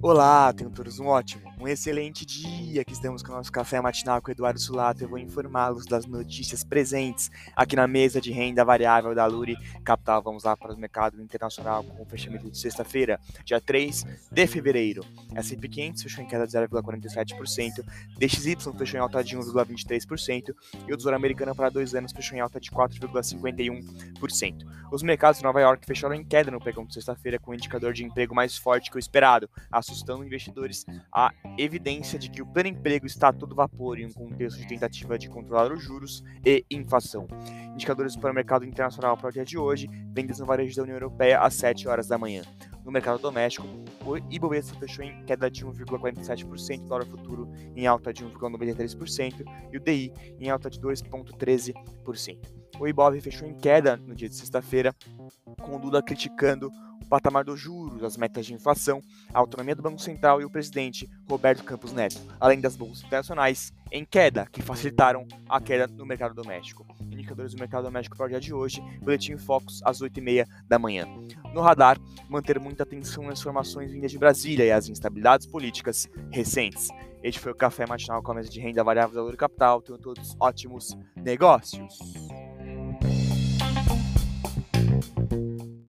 Olá, tenham todos um ótimo, um excelente dia. Aqui estamos com o nosso café matinal com o Eduardo Sulato. Eu vou informá-los das notícias presentes aqui na mesa de renda variável da Luri Capital. Vamos lá para o mercado internacional com o fechamento de sexta-feira, dia 3 de fevereiro. S&P 500 fechou em queda de 0,47%, DXY fechou em alta de 1,23% e o Tesouro Americano para dois anos fechou em alta de 4,51%. Os mercados de Nova York fecharam em queda no pregão de sexta-feira com o indicador de emprego mais forte que o esperado, assustando investidores a evidência de que o pleno emprego está a todo vapor em um contexto de tentativa de controlar os juros e inflação. Indicadores para o mercado internacional para o dia de hoje, vendas no varejo da União Europeia às 7 horas da manhã. No mercado doméstico, o Ibovespa fechou em queda de 1,47%, o dólar futuro em alta de 1,93% e o DI em alta de 2,13%. O Ibov fechou em queda no dia de sexta-feira, com o Lula criticando patamar dos juros, as metas de inflação, a autonomia do Banco Central e o presidente Roberto Campos Neto, além das bolsas internacionais em queda, que facilitaram a queda no mercado doméstico. Indicadores do mercado doméstico para o dia de hoje, boletim Focus às 8h30 da manhã. No radar, manter muita atenção nas informações vindas de Brasília e as instabilidades políticas recentes. Este foi o Café Matinal com a mesa de renda variável Lura Capital. Tenham todos ótimos negócios.